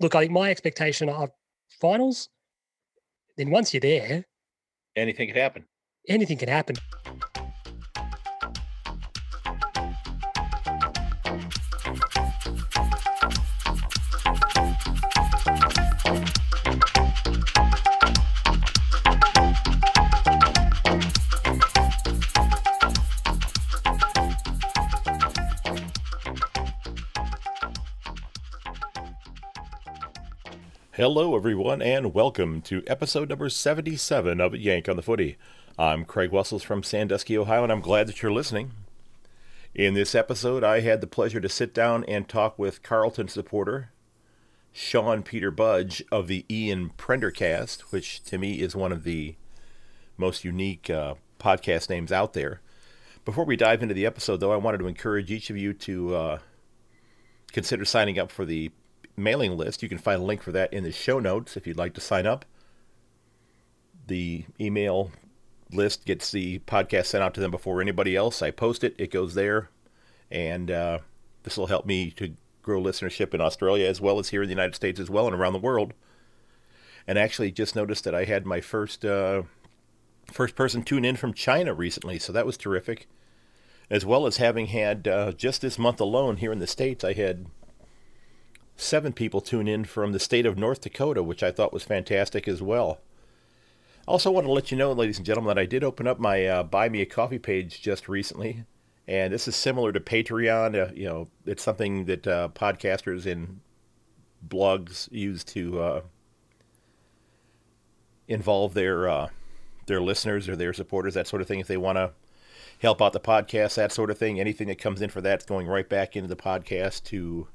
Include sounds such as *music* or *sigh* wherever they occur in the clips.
look, I think my expectation of finals, then once you're there, anything could happen. Anything can happen. Hello, everyone, and welcome to episode number 77 of Yank on the Footy. I'm Craig Wessels from Sandusky, Ohio, and I'm glad that you're listening. In this episode, I had the pleasure to sit down and talk with Carlton supporter Sean Peter Budge of the Ian Prendercast, which to me is one of the most unique uh, podcast names out there. Before we dive into the episode, though, I wanted to encourage each of you to uh, consider signing up for the mailing list. You can find a link for that in the show notes if you'd like to sign up. The email list gets the podcast sent out to them before anybody else. I post it, it goes there, and uh, this will help me to grow listenership in Australia as well as here in the United States as well and around the world. And actually, just noticed that I had my first uh, first person tune in from China recently, so that was terrific. As well as having had uh, just this month alone here in the states, I had seven people tune in from the state of North Dakota, which I thought was fantastic as well. Also, want to let you know, ladies and gentlemen, that I did open up my uh, Buy Me a Coffee page just recently, and this is similar to Patreon. Uh, you know, it's something that uh, podcasters and blogs use to uh, involve their uh, their listeners or their supporters, that sort of thing. If they want to help out the podcast, that sort of thing, anything that comes in for that's going right back into the podcast to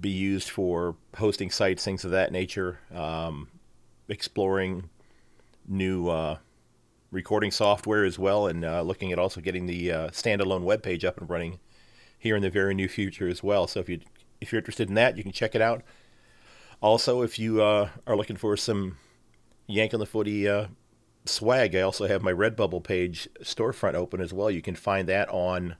be used for hosting sites, things of that nature, um, exploring new uh, recording software as well, and uh, looking at also getting the uh, standalone web page up and running here in the very near future as well. So if you if you're interested in that, you can check it out. Also, if you uh, are looking for some Yank on the Footy uh, swag, I also have my Redbubble page storefront open as well. You can find that on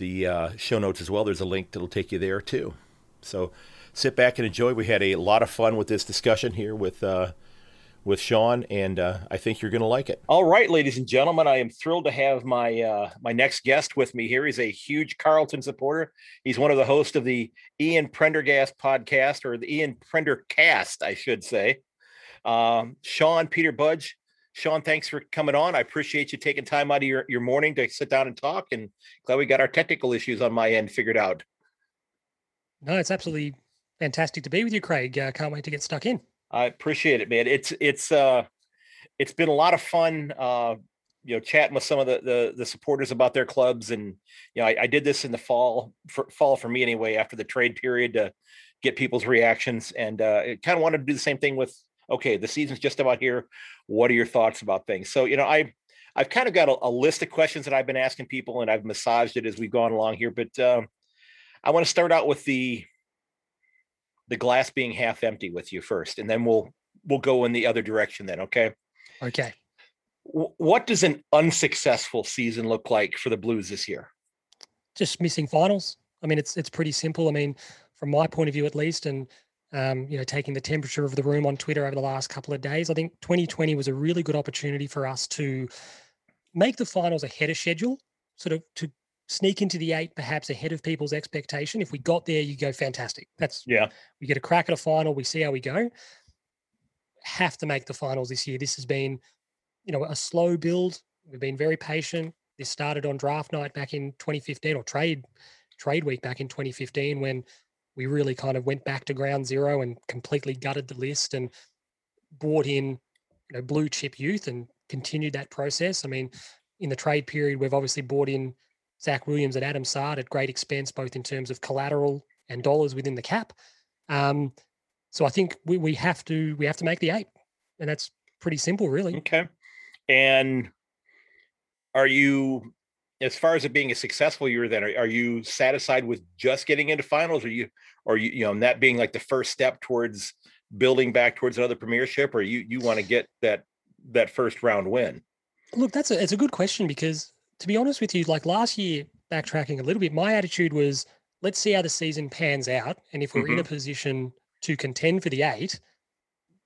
the uh, show notes as well. There's a link that'll take you there too. So sit back and enjoy. We had a lot of fun with this discussion here with uh, with Sean, and uh, I think you're going to like it. All right, ladies and gentlemen, I am thrilled to have my uh, my next guest with me here. He's a huge Carlton supporter. He's one of the hosts of the Ian Prendergast podcast, or the Ian Prendercast, I should say. Um, Sean Peter Budge Sean, thanks for coming on. I appreciate you taking time out of your, your morning to sit down and talk. And glad we got our technical issues on my end figured out. No, it's absolutely fantastic to be with you, Craig. Uh, can't wait to get stuck in. I appreciate it, man. It's it's uh it's been a lot of fun. Uh, you know, chatting with some of the the, the supporters about their clubs, and you know, I, I did this in the fall for fall for me anyway after the trade period to get people's reactions, and uh, kind of wanted to do the same thing with okay, the season's just about here. What are your thoughts about things? So, you know, I I've kind of got a, a list of questions that I've been asking people, and I've massaged it as we've gone along here. But um, I want to start out with the the glass being half empty with you first, and then we'll we'll go in the other direction. Then, okay? Okay. what does an unsuccessful season look like for the Blues this year? Just missing finals. I mean, it's it's pretty simple. I mean, from my point of view, at least, and um, you know, taking the temperature of the room on Twitter over the last couple of days. I think 2020 was a really good opportunity for us to make the finals ahead of schedule, sort of to sneak into the eight perhaps ahead of people's expectation. If we got there, you go fantastic. That's yeah. We get a crack at a final. We see how we go. Have to make the finals this year. This has been, you know, a slow build. We've been very patient. This started on draft night back in 2015 or trade trade week back in 2015 when we really kind of went back to ground zero and completely gutted the list and brought in you know blue chip youth and continued that process. I mean, in the trade period, we've obviously brought in Zach Williams and Adam Saad at great expense, both in terms of collateral and dollars within the cap. Um, so I think we, we have to we have to make the eight, and that's pretty simple, really. Okay. And are you as far as it being a successful year then are, are, you satisfied with just getting into finals or you or you you know and that being like the first step towards building back towards another premiership or you you want to get that that first round win look that's a it's a good question because to be honest with you like last year backtracking a little bit my attitude was let's see how the season pans out. And if we're in a mm-hmm. position to contend for the eight,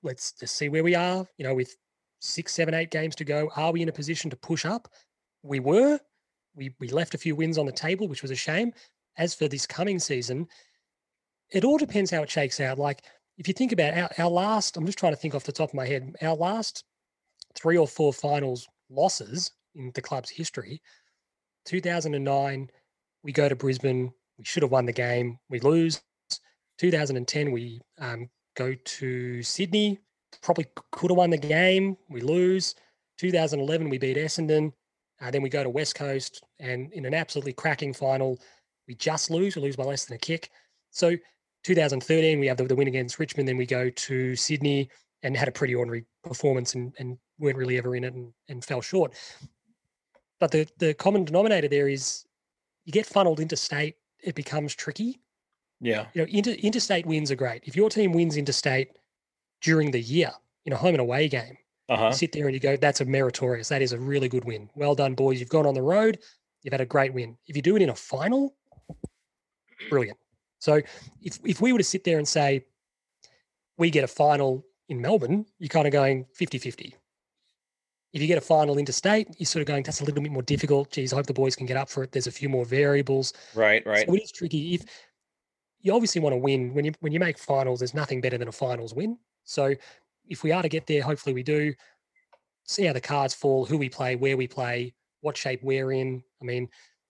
let's just see where we are. You know, with six, seven, eight games to go, are we in a position to push up? We were. We we left a few wins on the table, which was a shame. As for this coming season, it all depends how it shakes out. Like if you think about our, our last, I'm just trying to think off the top of my head, our last three or four finals losses in the club's history. 2009, we go to Brisbane. We should have won the game. We lose. 2010, we um, go to Sydney. Probably could have won the game. We lose. 2011, we beat Essendon. Uh, then we go to West Coast, and in an absolutely cracking final, we just lose. We lose by less than a kick. So 2013, we have the, the win against Richmond. Then we go to Sydney and had a pretty ordinary performance and, and weren't really ever in it and, and fell short. But the, the common denominator there is you get funneled into state, it becomes tricky. Yeah. You know, inter, interstate wins are great. If your team wins interstate during the year in a home and away game, Uh-huh. you sit there and you go, that's a meritorious. That is a really good win. Well done, boys. You've gone on the road. You've had a great win. If you do it in a final, brilliant. So if, if we were to sit there and say, we get a final in Melbourne, you're kind of going 50 50. If you get a final interstate, you're sort of going, that's a little bit more difficult. Geez, I hope the boys can get up for it. There's a few more variables. Right, right. So it is tricky. If you obviously want to win when you when you make finals, there's nothing better than a finals win. So if we are to get there, hopefully we do. See how the cards fall, who we play, where we play, what shape we're in. I mean,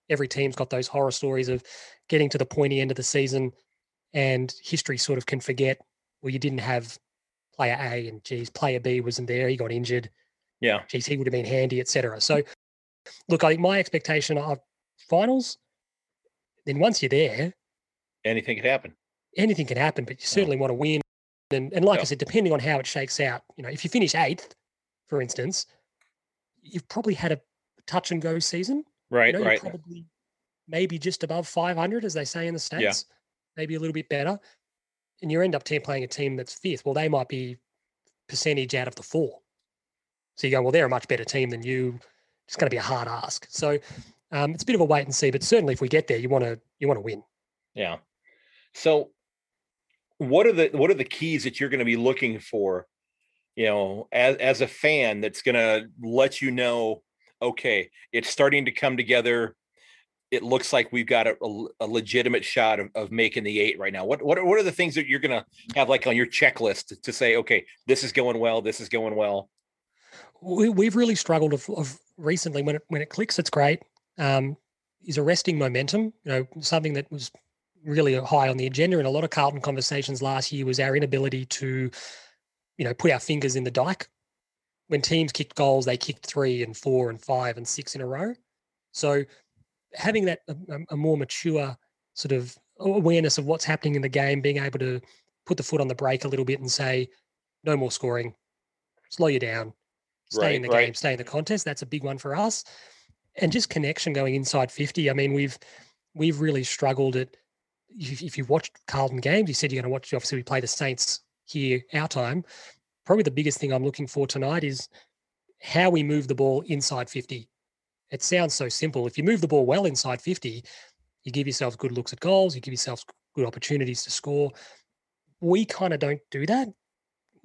every team's got those horror stories of getting to the pointy end of the season, and history sort of can forget. Well, you didn't have player A, and geez, player B wasn't there. He got injured. Yeah. Geez, he would have been handy, etc. So, look, I think my expectation of finals. Then once you're there, Anything could happen. anything can happen, but you certainly want to win. And, and like I said, depending on how it shakes out, you know, if you finish eighth, for instance, you've probably had a touch and go season. Right, you know, right. Probably maybe just above 500, as they say in the States, yeah. maybe a little bit better. And you end up team playing a team that's fifth. Well, they might be percentage out of the four. So you go, well, they're a much better team than you. It's going to be a hard ask. So um, it's a bit of a wait and see, but certainly if we get there, you want to you want to win. Yeah. So what are the what are the keys that you're going to be looking for, you know, as as a fan that's going to let you know, okay, it's starting to come together. It looks like we've got a, a- legitimate shot of, of making the eight right now. What what are, what are the things that you're going to have like on your checklist to, to say, okay, this is going well, this is going well. we, we've really struggled of, of recently when it when it clicks it's great um, is arresting momentum you know something that was really high on the agenda in a lot of carlton conversations last year was our inability to you know put our fingers in the dike when teams kicked goals they kicked three and four and five and six in a row so having that a, a- a more mature sort of awareness of what's happening in the game being able to put the foot on the brake a little bit and say no more scoring slow you down stay in the right. game, stay in the contest. That's a big one for us. And just connection going inside 50. I mean, we've we've really struggled at if, you've watched Carlton games, you said you're going to watch obviously we play the Saints here our time. Probably the biggest thing I'm looking for tonight is how we move the ball inside 50. It sounds so simple. If you move the ball well inside 50, you give yourselves good looks at goals, you give yourselves good opportunities to score. We kind of don't do that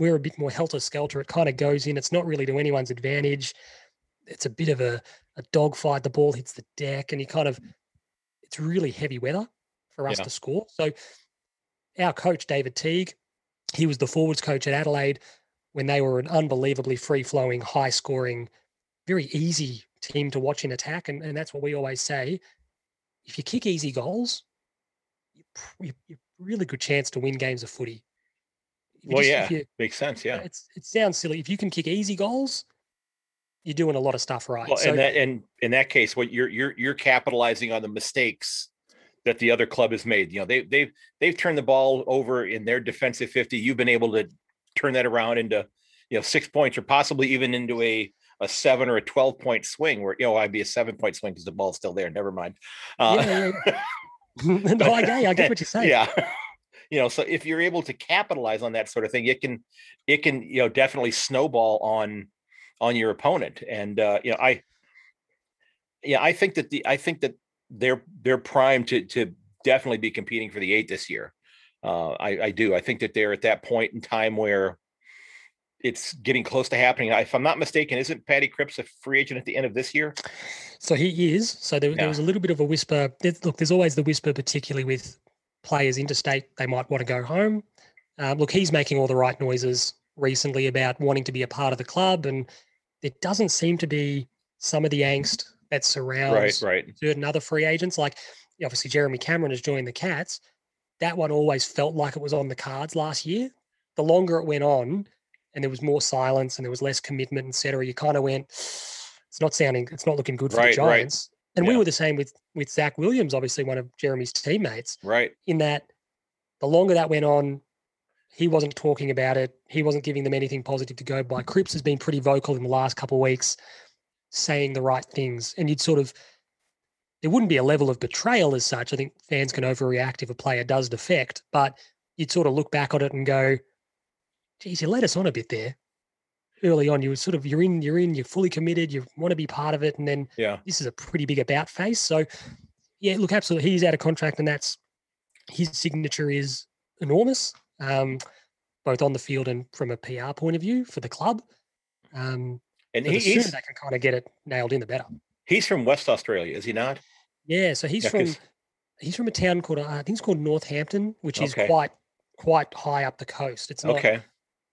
we're a bit more helter skelter. It kind of goes in. It's not really to anyone's advantage. It's a bit of a, a dogfight. The ball hits the deck, and you kind of, it's really heavy weather for us Yeah. to score. So, our coach, David Teague, he was the forwards coach at Adelaide when they were an unbelievably free flowing, high scoring, very easy team to watch in attack. And, and that's what we always say. If you kick easy goals, you, you, really good chance to win games of footy. If Well, just- yeah, you- makes sense. Yeah. it's it sounds silly. If you can kick easy goals, you're doing a lot of stuff right. Well, so and that and in that case, what you're you're you're capitalizing on the mistakes that the other club has made. You know, they they've they've turned the ball over in their defensive 50. You've been able to turn that around into, you know, six points or possibly even into a a seven or a 12 point swing where you know I'd be a seven point swing because the ball's still there. Never mind. Uh, Yeah, *laughs* *laughs* no, I get, I get what you're saying. yeah. You know, so if you're able to capitalize on that sort of thing, it can it can, you know, definitely snowball on on your opponent. And uh, you know, I yeah, I think that the I think that they're they're primed to to definitely be competing for the eight this year. Uh, I, I do. I think that they're at that point in time where it's getting close to happening. If I'm not mistaken, isn't Paddy Cripps a free agent at the end of this year? So he is. So there, Yeah. there was a little bit of a whisper. Look, there's always the whisper, particularly with players interstate, they might want to go home. Um, look, he's making all the right noises recently about wanting to be a part of the club, and there doesn't seem to be some of the angst that surrounds right. certain other free agents. Like obviously Jeremy Cameron has joined the Cats. That one always felt like it was on the cards last year. The longer it went on, and there was more silence and there was less commitment, et cetera, you kind of went, it's not sounding, it's not looking good for Right, the right. Giants. And we were the same with with Zach Williams, obviously one of Jeremy's teammates. Right. In that, the longer that went on, he wasn't talking about it. He wasn't giving them anything positive to go by. Cripps has been pretty vocal in the last couple of weeks, saying the right things, and you'd sort of there wouldn't be a level of betrayal as such. I think fans can overreact if a player does defect, but you'd sort of look back on it and go, geez, you let us on a bit there. Early on, you were sort of you're in, you're in, you're fully committed, you want to be part of it, and then Yeah. this is a pretty big about face. So yeah, look, absolutely he's out of contract and that's his signature is enormous. Um, both on the field and from a PR point of view for the club. Um, And so he, the sooner he's they can kind of get it nailed in, the better. he's from West Australia, is he not? Yeah, so he's Yeah, from he's from a town called uh, I think it's called Northampton, which is quite quite high up the coast. It's not Okay.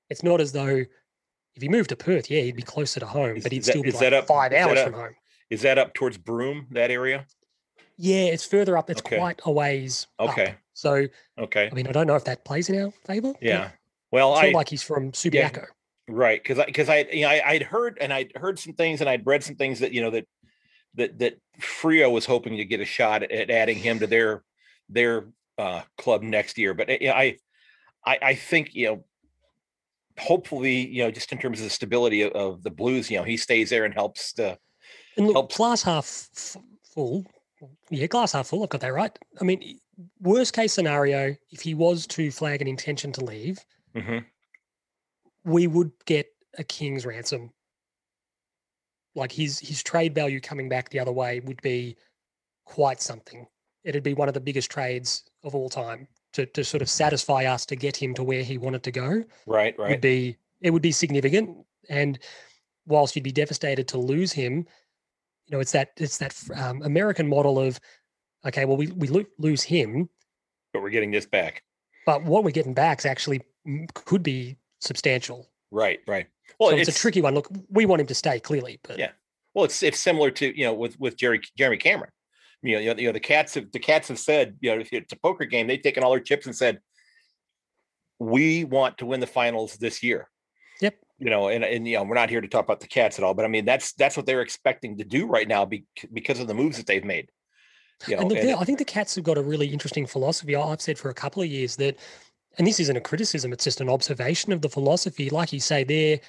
it's not as though if he moved to Perth, yeah, he'd be closer to home, Is- but he'd that- still be is like that up- five hours up- from home. Is that up towards Broome, that area? Yeah, it's further up. It's Okay. quite a ways. up. Okay. So Okay. I mean, I don't know if that plays in our favor. Yeah. Well, I like he's from Subiaco. Right because I because I you know I, I'd heard and I'd heard some things and I'd read some things that you know that that that Freo was hoping to get a shot at, at adding him to their their uh, club next year, but you know, I I I think you know hopefully you know just in terms of the stability of, of the Blues, you know he stays there and helps to And look, helps- glass half full. Yeah, glass half full. I've got that right. I mean, worst case scenario, if he was to flag an intention to leave, Mhm. We would get a king's ransom. Like his his trade value coming back the other way would be quite something. It'd be one of the biggest trades of all time to to sort of satisfy us to get him to where he wanted to go. right right. would be it would be significant. And whilst you'd be devastated to lose him, you know, it's that it's that um, American model of okay, well, we we lo- lose him, but we're getting this back but what we're getting back is actually could be substantial. right right well so it's, a tricky one. Look, we want him to stay clearly, but Yeah. Well, it's it's similar to you know with with Jerry Jeremy Cameron. You know, you know, you know the cats have the cats have said you know if it's a poker game, they've taken all their chips and said, "We want to win the finals this year." Yep. You know, and and you know we're not here to talk about the cats at all, but I mean that's that's what they're expecting to do right now be, because of the moves that they've made. You know, and look, and I think the Cats have got a really interesting philosophy. I've said for a couple of years that, and this isn't a criticism; it's just an observation of the philosophy. Like you say, there,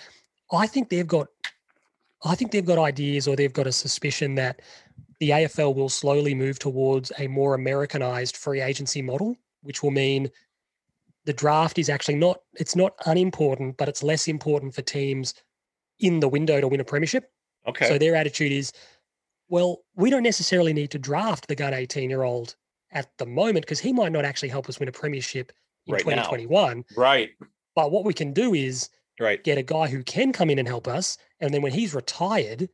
I think they've got, I think they've got ideas, or they've got a suspicion that the AFL will slowly move towards a more Americanized free agency model, which will mean the draft is actually not it's not unimportant, but it's less important for teams in the window to win a premiership. okay. So their attitude is, well, we don't necessarily need to draft the gun 18 year old at the moment because he might not actually help us win a premiership in Right now. 2021. right. But what we can do is Right. get a guy who can come in and help us. And then when he's retired,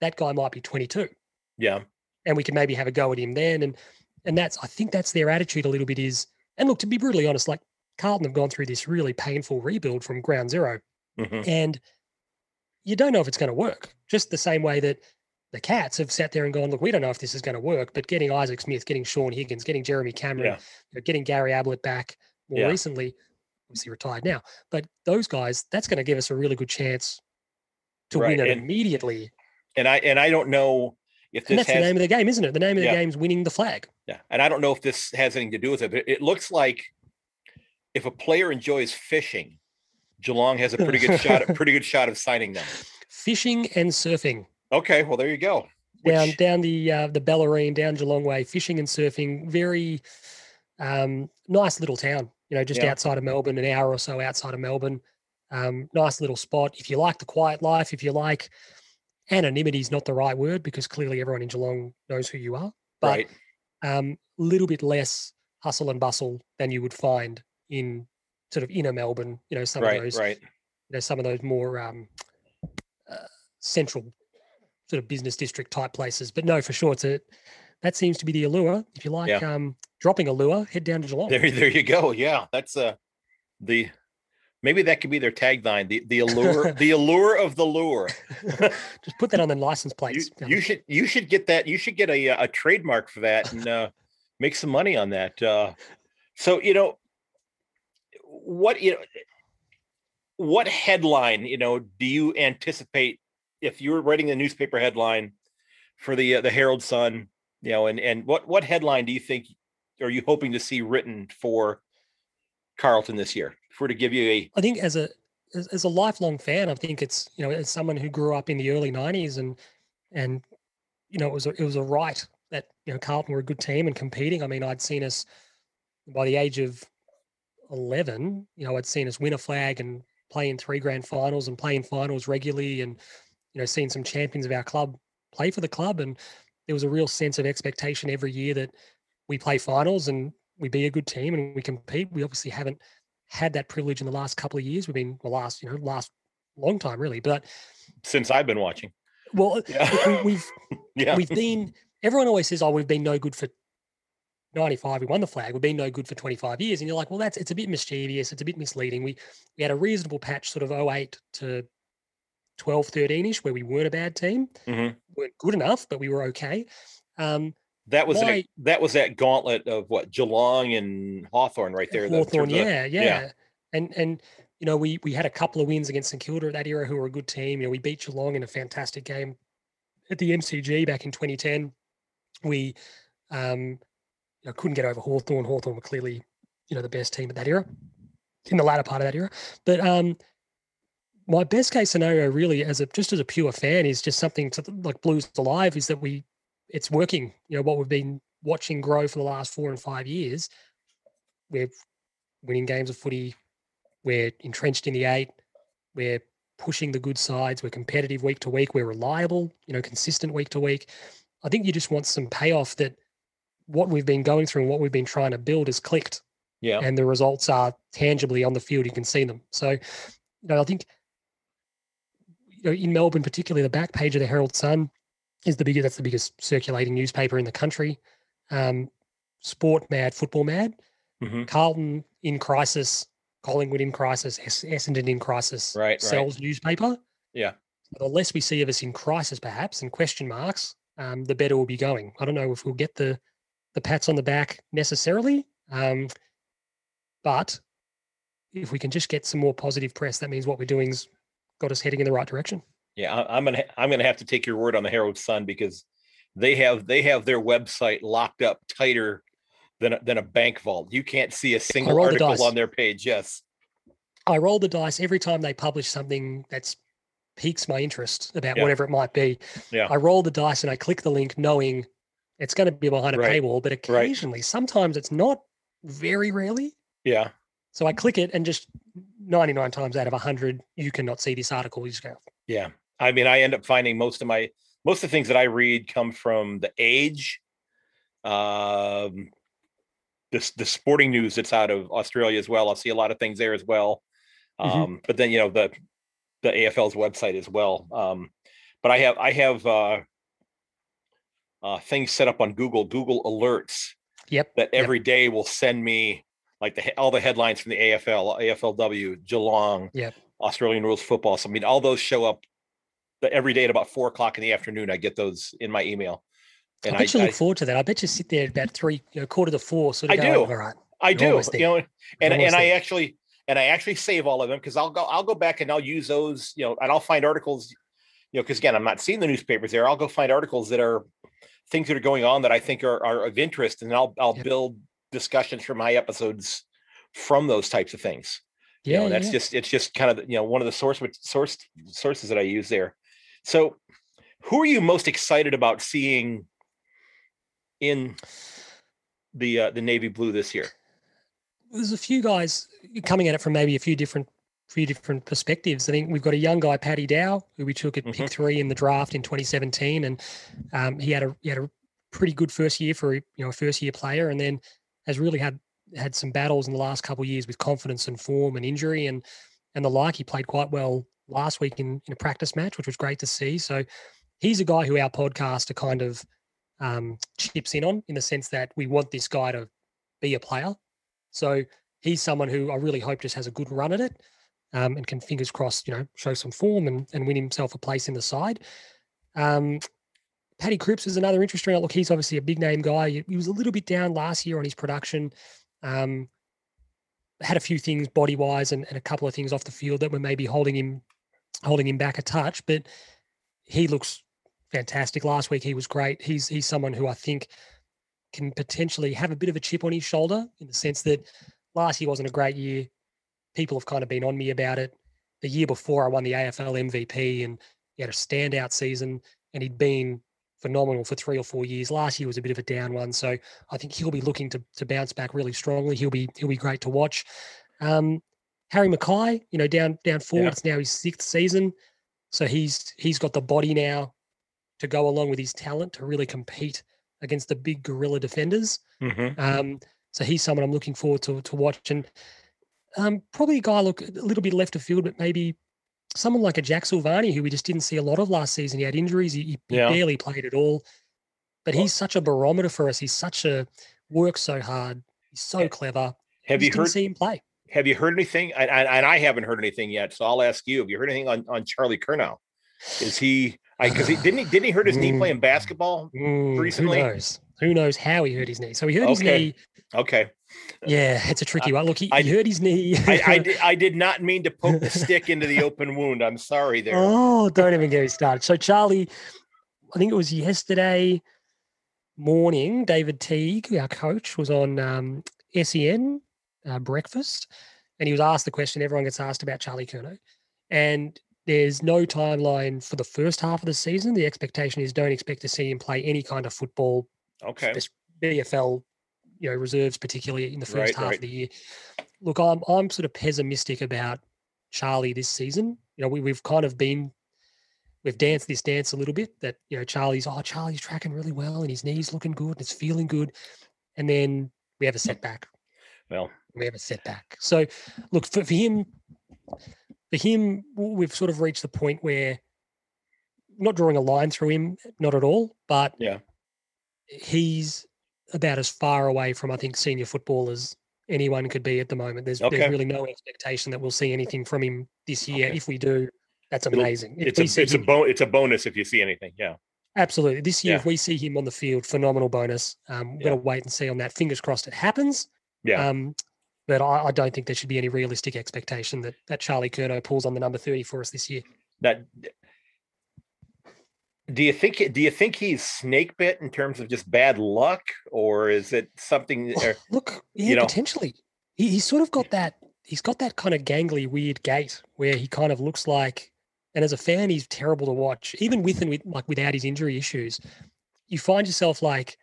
that guy might be 22 Yeah. and we can maybe have a go at him then. And and that's I think that's their attitude a little bit is. And look, to be brutally honest, like Carlton have gone through this really painful rebuild from ground zero mhm, and you don't know if it's going to work. Just the same way that the Cats have sat there and gone, look, we don't know if this is going to work, but getting Isaac Smith, getting Shaun Higgins, getting Jeremy Cameron, Yeah. you know, getting Gary Ablett back more Yeah. recently, obviously retired now, but those guys, that's going to give us a really good chance to Right, win it and- immediately. And I and I don't know if And this that's has the name of the game, isn't it? The name of the Yeah. game is winning the flag. Yeah, and I don't know if this has anything to do with it, but it looks like if a player enjoys fishing, Geelong has a pretty good shot, a *laughs* pretty good shot of signing them. Fishing and surfing. Okay, well there you go. down Which- down the uh, the Bellarine, down Geelong Way, fishing and surfing. Very um, nice little town. You know, just Yeah. outside of Melbourne, an hour or so outside of Melbourne. Um, nice little spot. If you like the quiet life, if you like anonymity is not the right word because clearly everyone in Geelong knows who you are. But right, um, little bit less hustle and bustle than you would find in sort of inner Melbourne. You know, some right, of those, right. you know, some of those more um, uh, central sort of business district type places. But no, for sure, it's a that seems to be the allure. If you like Yeah. um, dropping a lure, head down to Geelong. There, there you go. Yeah, that's uh the maybe that could be their tagline. The the allure, *laughs* the allure of the lure. *laughs* Just put that on the license plates. you should you should get that. You should get a a trademark for that and uh, make some money on that. Uh, so you know what you know what headline you know do you anticipate if you were writing a newspaper headline for the uh, the Herald Sun you know and and what what headline do you think are you hoping to see written for Carlton this year if we're to give you a I think as a as, as a lifelong fan, I think it's you know as someone who grew up in the early '90s and and you know it was a, it was a right that you know Carlton were a good team and competing. I mean, I'd seen us by the age of 11. You know, I'd seen us win a flag and play in three grand finals and play in finals regularly, and you know, seen some champions of our club play for the club, and there was a real sense of expectation every year that we play finals and we be a good team and we compete. We obviously haven't had that privilege in the last couple of years. We've been the last, you know, last long time really. But since I've been watching well, *laughs* yeah we, we've *laughs* yeah we've been. Everyone always says, "Oh, we've been no good for 95. We won the flag. We've been no good for 25 years." And you're like, "Well, that's it's a bit mischievous. It's a bit misleading." We we had a reasonable patch, sort of 08 to 12, 13 ish, where we weren't a bad team. Mhm. weren't good enough, but we were okay. Um, That was that, that was that gauntlet of what Geelong and Hawthorn right there. the- Hawthorn, yeah, yeah, yeah. And and you know, we we had a couple of wins against St Kilda at that era, who were a good team. You know, we beat Geelong in a fantastic game at the MCG back in 2010. We um, you know, couldn't get over Hawthorn. Hawthorn were clearly, you know, the best team at that era, in the latter part of that era. But um, my best case scenario, really, as a just as a pure fan, is just something to like Blues alive. Is that we, it's working. You know, what we've been watching grow for the last four and five years. We're winning games of footy. We're entrenched in the eight. We're pushing the good sides. We're competitive week to week. We're reliable, you know, consistent week to week. I think you just want some payoff that what we've been going through and what we've been trying to build has clicked Yeah. and the results are tangibly on the field. You can see them. So, you know, I think you know, in Melbourne, particularly the back page of the Herald Sun is the biggest. That's the biggest circulating newspaper in the country. Um, sport mad, football mad. Mhm. Carlton in crisis, Collingwood in crisis, Es- Essendon in crisis. Right, right. Sells newspaper. Yeah. The less we see of us in crisis, perhaps, and question marks, um, the better we'll be going. I don't know if we'll get the the pats on the back necessarily, um, but if we can just get some more positive press, that means what we're doing's got us heading in the right direction. Yeah, I, I'm gonna I'm gonna have to take your word on the Herald Sun because they have they have their website locked up tighter than a, than a bank vault. You can't see a single article on their page. Yes. I roll the dice every time they publish something that's piques my interest about Yeah. whatever it might be. Yeah. I roll the dice and I click the link knowing it's going to be behind a Right, paywall, but occasionally, sometimes it's not, very rarely. Yeah. So I click it and just 99 times out of 100, you cannot see this article. You just go, Yeah. I mean, I end up finding most of my most of the things that I read come from the Age, um, the the sporting news that's out of Australia as well. I'll see a lot of things there as well. Mhm. Um, but then you know the the AFL's website as well. Um, but I have I have uh, uh, things set up on Google Google Alerts yep. that yep, every day will send me like the all the headlines from the AFL, AFLW, Geelong, Yep. Australian rules football. So I mean, all those show up every day at about four o'clock in the afternoon. I get those in my email, and I I bet you I, look forward to that. I bet you sit there about three, you know, quarter to four, sort of I going, do. all right. I do, you know, and and I actually and I actually save all of them because I'll go I'll go back and I'll use those, you know, and I'll find articles, you know, because again, I'm not seeing the newspapers there. I'll go find articles that are things that are going on that I think are, are of interest, and I'll I'll Yep. build discussions for my episodes from those types of things. you Yeah, know, that's yeah. just it's just kind of you know one of the source source sources that I use there. So, who are you most excited about seeing in the uh, the navy blue this year? there's a few guys coming at it from maybe a few different few different perspectives. I think we've got a young guy, Paddy Dow, who we took at Mhm. pick three in the draft in 2017, and um, he had a he had a pretty good first year for a- you know a first year player, and then has really had had some battles in the last couple of years with confidence and form and injury and and the like. He played quite well last week in, in a practice match, which was great to see. So he's a guy who our podcaster kind of um, chips in on in the sense that we want this guy to be a player. So he's someone who I really hope just has a good run at it um, and can fingers crossed, you know, show some form and, and win himself a place in the side. Um, Paddy Cripps is another interesting outlook. He's obviously a big name guy. He, he was a little bit down last year on his production. Um, had a few things body wise and, and a couple of things off the field that were maybe holding him holding him back a touch, but he looks fantastic. Last week he was great. He's he's someone who I think can potentially have a bit of a chip on his shoulder in the sense that last year wasn't a great year. People have kind of been on me about it. The year before I won the AFL MVP and he had a standout season and he'd been phenomenal for three or four years. Last year was a bit of a down one. So I think he'll be looking to to bounce back really strongly. He'll be he'll be great to watch. Um, Harry McKay, you know, down down forward. Yeah. It's now his sixth season. So he's he's got the body now to go along with his talent to really compete against the big gorilla defenders. Mhm. Um, so he's someone I'm looking forward to to watch. And um, probably a guy look a little bit left of field, but maybe someone like a Jack Silvagni, who we just didn't see a lot of last season. He had injuries. He, he Yeah. barely played at all. But Well- he's such a barometer for us. He's such a works so hard. He's so Yeah. clever. Have you heard? see him play? Have you heard anything? And, and, I haven't heard anything yet. So I'll ask you. Have you heard anything on, on Charlie Curnow? Is he? Because he didn't he didn't he hurt his knee Mm. playing basketball? Mm, recently? Who knows? Who knows how he hurt his knee? So he hurt his knee. Okay, Yeah, it's a tricky one. Look, he, I- he hurt his knee. I, I *laughs* did I did not mean to poke the stick into the *laughs* open wound. I'm sorry there. Oh, don't even get me *laughs* started. So Charlie, I think it was yesterday morning. David Teague, our coach, was on um, SEN uh, breakfast, and he was asked the question. Everyone gets asked about Charlie Curnow, and there's no timeline for the first half of the season. The expectation is don't expect to see him play any kind of football Okay, this VFL, you know, reserves, particularly in the first Right, half right. of the year. Look, I'm I'm sort of pessimistic about Charlie this season. You know, we we've kind of been we've danced this dance a little bit that you know Charlie's oh Charlie's tracking really well and his knees looking good and it's feeling good, and then we have a setback. well, We have a setback. So, look for, for him. For him, we've sort of reached the point where not drawing a line through him, not at all, but Yeah. he's about as far away from I think senior football as anyone could be at the moment. There's Okay. there's really no expectation that we'll see anything from him this year. Okay. If we do, that's amazing. It's a it's a him- bon it's a bonus if you see anything. Yeah, absolutely this year. Yeah. If we see him on the field, phenomenal bonus. Um, we're Yeah. going to wait and see on that. Fingers crossed it happens. yeah. Um, but I, I don't think there should be any realistic expectation that that Charlie Curnow pulls on the number thirty for us this year. that. Do you think do you think he's snake bit in terms of just bad luck, or is it something? Or, Look, yeah, you know- potentially. He, he's sort of got that. He's got that kind of gangly, weird gait where he kind of looks like. And as a fan, he's terrible to watch, even with and with like without his injury issues. You find yourself like,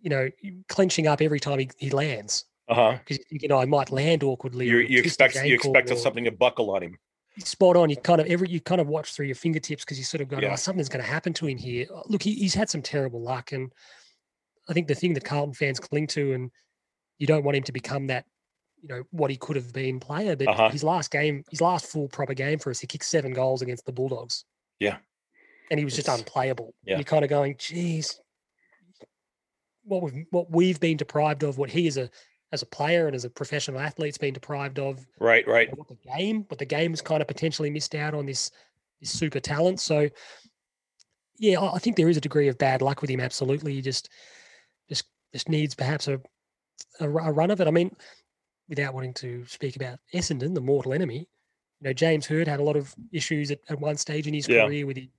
you know, clenching up every time he, he lands uh huh. because you know, I might land awkwardly. You you expect you expect or- something to buckle on him. spot on. You kind of every you kind of watch through your fingertips because you sort of go, Yeah. oh, something's going to happen to him here. Uh, Look, he, he's had some terrible luck, and I think the thing that Carlton fans cling to, and you don't want him to become that, you know, what he could have been player. But Uh-huh. his last game, his last full proper game for us, he kicked seven goals against the Bulldogs. Yeah. and he was just unplayable. yeah. You're kind of going, geez, what we've what we've been deprived of, what he is a as a player and as a professional athlete's been deprived of Right, right. what the game, what the game game's kind of potentially missed out on this this super talent. So yeah, I think there is a degree of bad luck with him. Absolutely, he just just just needs perhaps a a, a run of it. I mean, without wanting to speak about Essendon, the mortal enemy, you know, James Hird had a lot of issues at, at one stage in his Yeah. career with he,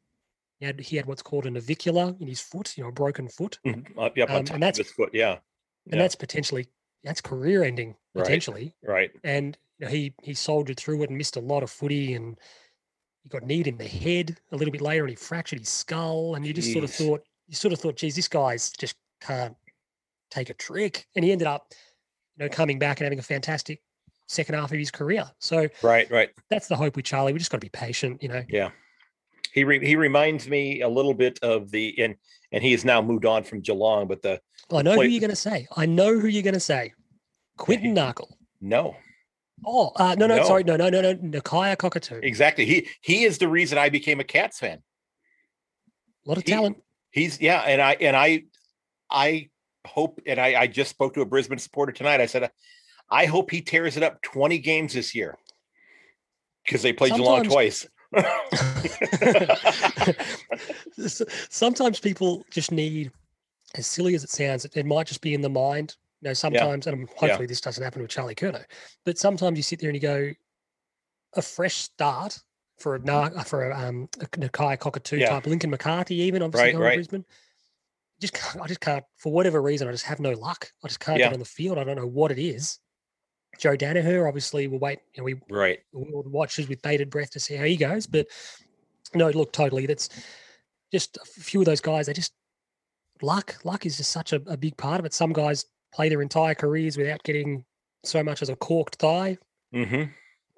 he had he had what's called a navicular in his foot, you know, a broken foot, Mhm. Up, yep, Um, and that's- his foot. Yeah, and Yeah. that's potentially that's career ending potentially. right. and you know, he he soldiered through it and missed a lot of footy and he got kneed in the head a little bit later and he fractured his skull and you just sort of thought you sort of thought geez this guy's just can't take a trick and he ended up you know coming back and having a fantastic second half of his career so Right, right. that's the hope with charlie we just got to be patient you know Yeah. He re, he reminds me a little bit of the and and he has now moved on from Geelong, but the I know play- who you're going to say. I know who you're going to say. Quinton Narkle. no, Oh, uh, no, no, No. sorry, no, no, no, no, Nakia Cockatoo. Exactly. He he is the reason I became a Cats fan. lot of he- talent. He's yeah, and I and I I hope and I I just spoke to a Brisbane supporter tonight. I said I hope he tears it up 20 games this year because they played Geelong twice. *laughs* Sometimes people just need, as silly as it sounds, it, it might just be in the mind. You know, sometimes, and hopefully this doesn't happen with Charlie Curnow, but sometimes you sit there and you go, a fresh start for a for a, um, a Nakia Cockatoo Yeah. type, Lincoln McCarthy, even obviously Right, going right. Brisbane. Just can't, I just can't for whatever reason. I just have no luck. I just can't Yeah. get on the field. I don't know what it is. Joe Daniher, obviously, we'll wait. You know, we right. we'll watch with bated breath to see how he goes. But no, look, totally. That's just a few of those guys. They just luck. Luck is just such a, a big part of it. Some guys play their entire careers without getting so much as a corked thigh, mm-hmm.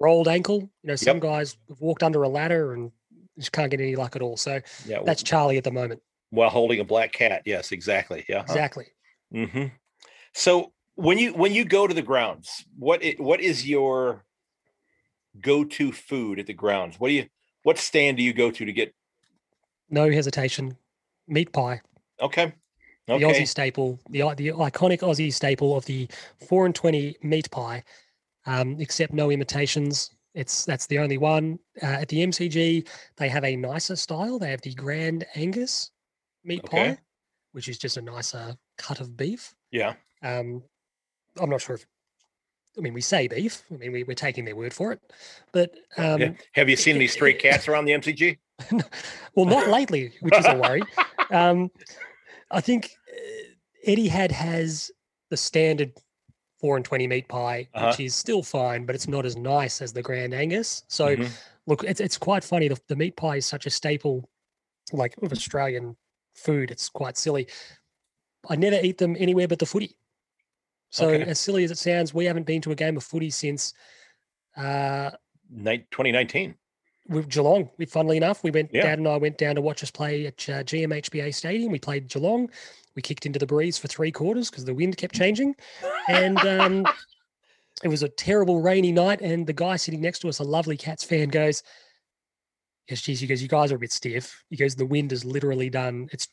rolled ankle. You know, some guys have walked under a ladder and just can't get any luck at all. So Yeah. that's Charlie at the moment. while holding a black cat. Yes, exactly. Yeah. Exactly. Mm-hmm. So when you when you go to the grounds, what i- what is your go-to food at the grounds? What do you what stand do you go to to get? No hesitation. Meat pie. Okay. the Aussie staple, the the iconic Aussie staple of the four and twenty meat pie, um, except no imitations. It's that's the only one uh, at the MCG. They have a nicer style. They have the Grand Angus meat Okay. pie, which is just a nicer cut of beef. Yeah. Um, I'm not sure if. I mean, we say beef. I mean, we, we're taking their word for it, but um, yeah. Have you seen any stray cats around the MCG? *laughs* well, not lately, which is a worry. *laughs* Um, I think uh, Etihad has the standard four and twenty meat pie, Uh-huh. which is still fine, but it's not as nice as the Grand Angus. So Mhm. look, it's it's quite funny. The, the meat pie is such a staple, like of Australian food. It's quite silly. I never eat them anywhere but the footy. So Okay. as silly as it sounds, we haven't been to a game of footy since uh, 2019. with Geelong. We, funnily enough, we went. Yeah. Dad and I went down to watch us play at uh, GMHBA Stadium. We played Geelong. We kicked into the breeze for three quarters because the wind kept changing, and um, *laughs* it was a terrible rainy night. And the guy sitting next to us, a lovely Cats fan, goes, "Yes, geez." He goes, "You guys are a bit stiff." He goes, "The wind has literally done it's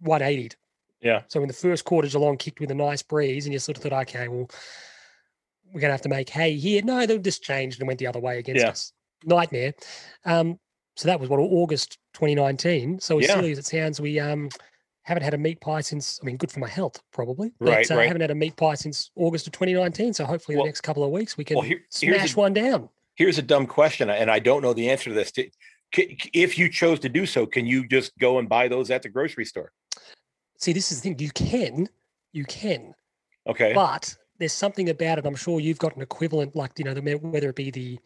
180." Yeah. So in the first quarter, Geelong kicked with a nice breeze, and you sort of thought, "Okay, well." We're gonna have to make hay here. No, they just changed and went the other way against Yeah. us. Nightmare. Um, so that was what August 2019. So as Yeah. silly as it sounds, we um haven't had a meat pie since. I mean, good for my health probably. But, Right, uh, right. Haven't had a meat pie since August of 2019. So hopefully Well- the next couple of weeks we can Well, here, smash a, one down. here's a dumb question, and I don't know the answer to this. If you chose to do so, can you just go and buy those at the grocery store? See, this is the thing. You can, you can, Okay. but there's something about it. I'm sure you've got an equivalent, like you know, the, whether it be the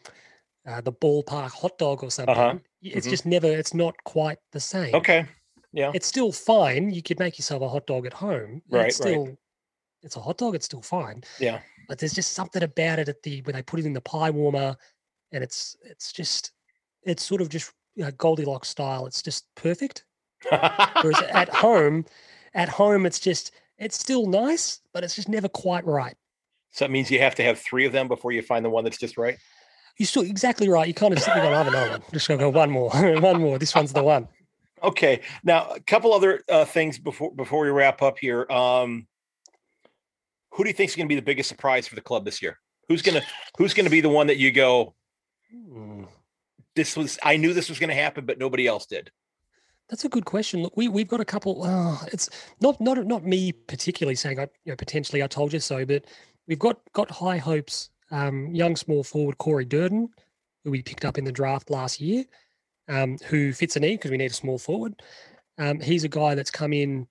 uh, the ballpark hot dog or something. y- It's mhm. just never. It's not quite the same. Okay. Yeah. it's still fine. You could make yourself a hot dog at home. Right, right. It's still, it's a hot dog. It's still fine. Yeah. But there's just something about it at the when they put it in the pie warmer, and it's it's just it's sort of just you know, Goldilocks style. It's just perfect. *laughs* Whereas at home, at home it's just it's still nice, but it's just never quite right. so that means you have to have three of them before you find the one that's just right. You're still exactly right. You kind of "Oh, I have another one. Just gonna go one more, *laughs* one more. This one's the one. Okay. Now, a couple other uh, things before before we wrap up here. Um, who do you think is going to be the biggest surprise for the club this year? Who's gonna Who's going to be the one that you go? Hmm. This was I knew this was going to happen, but nobody else did. That's a good question. Look, we we've got a couple. Oh, it's not not not me particularly saying I you know, potentially I told you so, but we've got got high hopes. Um, young small forward Corey Durdin, who we picked up in the draft last year, um, who fits a need because we need a small forward. Um, he's a guy that's come in,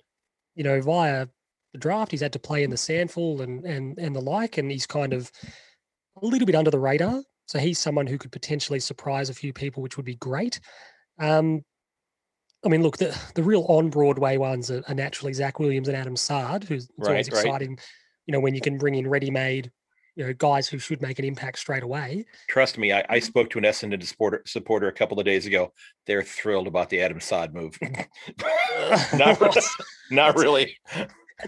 you know, via the draft. He's had to play in the SANFL and and and the like, and he's kind of a little bit under the radar. So he's someone who could potentially surprise a few people, which would be great. Um, I mean, look, the, the real on Broadway ones are, are naturally Zach Williams and Adam Saad, who's it's always Right, right. exciting, you know, when you can bring in ready made you know guys who should make an impact straight away. Trust me, I, I spoke to an Essendon supporter supporter a couple of days ago. They're thrilled about the Adam Saad move. *laughs* not, really, *laughs* not really.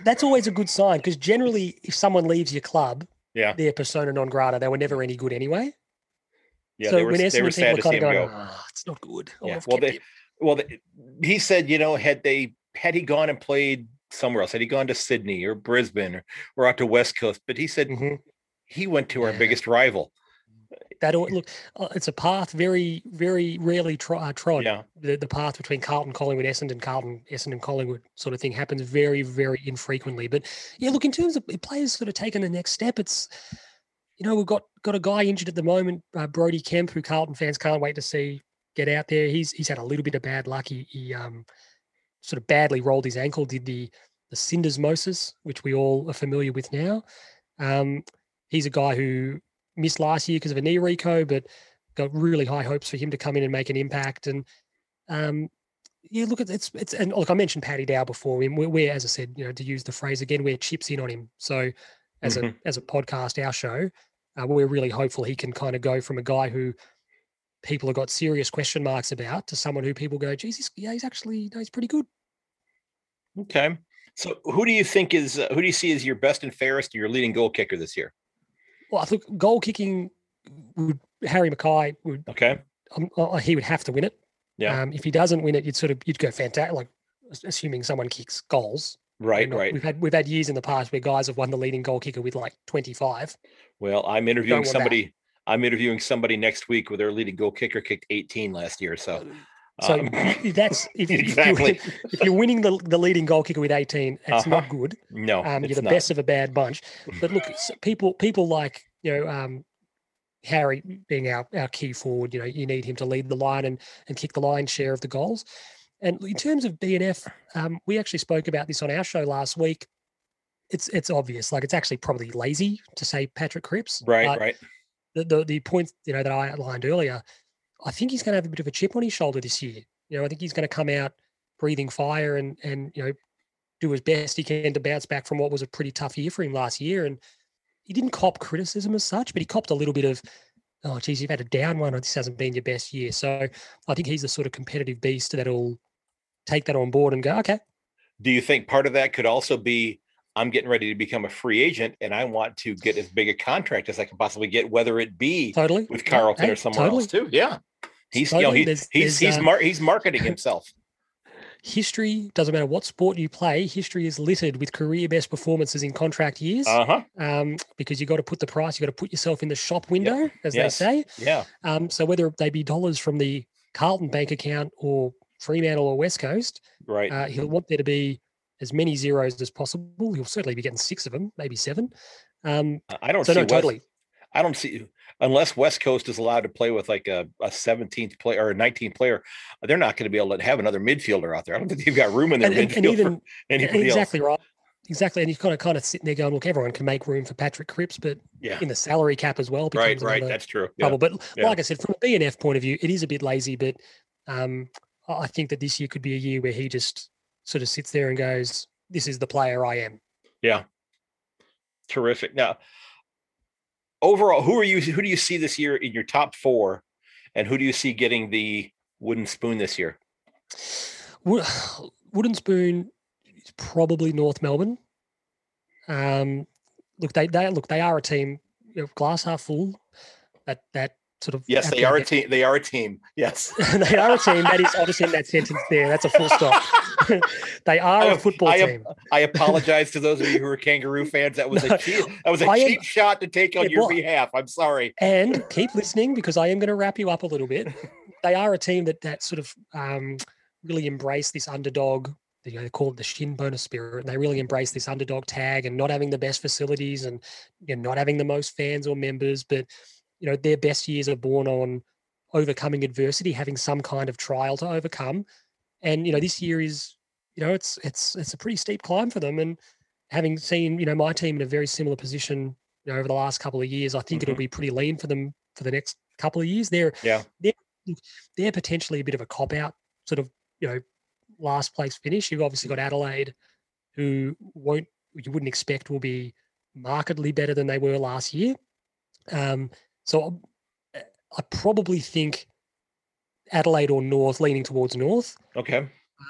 That's always a good sign because generally, if someone leaves your club, Yeah. they're persona non grata. They were never any good anyway. Yeah, so they were, when they Essendon were people sad are to kind see of him go. "Ah, it's not good. Yeah, I've well, they- him." Well, he said, you know, had they had he gone and played somewhere else, had he gone to Sydney or Brisbane or, or out to West Coast, but he said Mhm. he went to our Yeah. biggest rival. that look, uh, it's a path very, very rarely uh, trod. Yeah, The, the path between Carlton, Collingwood, Essendon, Carlton, Essendon, Collingwood sort of thing happens very, very infrequently. But yeah, look, in terms of players sort of taking the next step, it's you know we've got got a guy injured at the moment, uh, Brodie Kemp, who Carlton fans can't wait to see get out there. He's he's had a little bit of bad luck. He, he um sort of badly rolled his ankle, did the the syndesmosis, which we all are familiar with now. Um, he's a guy who missed last year because of a knee reco, but got really high hopes for him to come in and make an impact. And um, yeah, look, it's it's it's and look, I mentioned Paddy Dow before. We're, we're as I said, you know, to use the phrase again, we're chips in on him. So as Mhm. a as a podcast, our show, uh, we're really hopeful he can kind of go from a guy who people have got serious question marks about to someone who people go, geez, he's, yeah, he's actually no, he's pretty good. Okay. So who do you think is uh, who do you see as your best and fairest your leading goal kicker this year? Well, I think goal kicking would Harry McKay would Okay. um, uh, he would have to win it. Yeah. Um, if he doesn't win it, you'd sort of you'd go fantastic. Like assuming someone kicks goals. Right, not- right. We've had we've had years in the past where guys have won the leading goal kicker with like twenty five. Well, I'm interviewing somebody. I'm interviewing somebody next week with their leading goal kicker kicked 18 last year. So So um, *laughs* that's *laughs* if, if exactly. you if you're winning the, the leading goal kicker with eighteen, it's Uh-huh. not good. No, Um, you're the not. best of a bad bunch. *laughs* But look, people people like you know um, Harry being our, our key forward. You know, you need him to lead the line and and kick the lion's share of the goals. And in terms of BNF, um, we actually spoke about this on our show last week. It's it's obvious, like it's actually probably lazy to say Patrick Cripps. Right, right. The, the the you know that I outlined earlier, I think he's going to have a bit of a chip on his shoulder this year. You know, I think he's going to come out breathing fire and and you know do his best he can to bounce back from what was a pretty tough year for him last year. And he didn't cop criticism as such, but he copped a little bit of, oh, geez, you've had a down one, this hasn't been your best year. So I think he's the sort of competitive beast that'll take that on board and go, okay, Do you think part of that could also be I'm getting ready to become a free agent and I want to get as big a contract as I can possibly get, whether it be totally. with Carlton hey, or somewhere totally. else too? Yeah. He's you know Totally. he, There's- he's there's, he's uh, mar- he's marketing *laughs* himself. History doesn't matter what sport you play. History is littered with career best performances in contract years. Uh-huh. um, because you got to put the price, you got to put yourself in the shop window, as Yes. they say. Yeah. Um, so whether they be dollars from the Carlton bank account or Fremantle or West Coast, Right. uh, he'll want there to be as many zeros as possible. You'll certainly be getting six of them, maybe seven. Um, I don't so see no, West, totally. I don't see unless West Coast is allowed to play with like a, a 17th player or a 19th player, they're not going to be able to have another midfielder out there. I don't think they've got room in their And, midfield and even for *laughs* anybody exactly else. right. Exactly, and you're kind of kind of sitting there going, look, everyone can make room for Patrick Cripps, but Yeah. in the salary cap as well. Right, right. That's true. Yeah. But yeah. like I said, from a BNF point of view, it is a bit lazy. But um, I think that this year could be a year where he just sort of sits there and goes, "This is the player I am." Yeah. Terrific. Now, overall, who are you? Who do you see this year in your top four, and who do you see getting the wooden spoon this year? Wooden Spoon is probably North Melbourne. Um, look, they they look they are a team. You know, glass half full. That that sort of Yes, they are a team. They are a team. Yes. *laughs* they are a team. That is, obviously in that sentence there. That's a full stop. *laughs* they are I a football I team. I apologize to those of you who are kangaroo fans. That was *laughs* No, a cheap. That was a I am- shot to take on Yeah, your well- behalf. I'm sorry. And keep listening because I am going to wrap you up a little bit. They are a team that that sort of um, really embrace this underdog. You know, they call it the Shinboner spirit. And they really embrace this underdog tag and not having the best facilities and you know, not having the most fans or members. But you know, their best years are born on overcoming adversity, having some kind of trial to overcome. And you know, this year is you know, it's it's it's a pretty steep climb for them. And having seen you know my team in a very similar position you know over the last couple of years, I think it'll Mhm. be pretty lean for them for the next couple of years. They're Yeah. they're they're potentially a bit of a cop out sort of you know last place finish. You've obviously got Adelaide, who won't you wouldn't expect will be markedly better than they were last year. Um, so I, I probably think Adelaide or North, leaning towards North. Okay.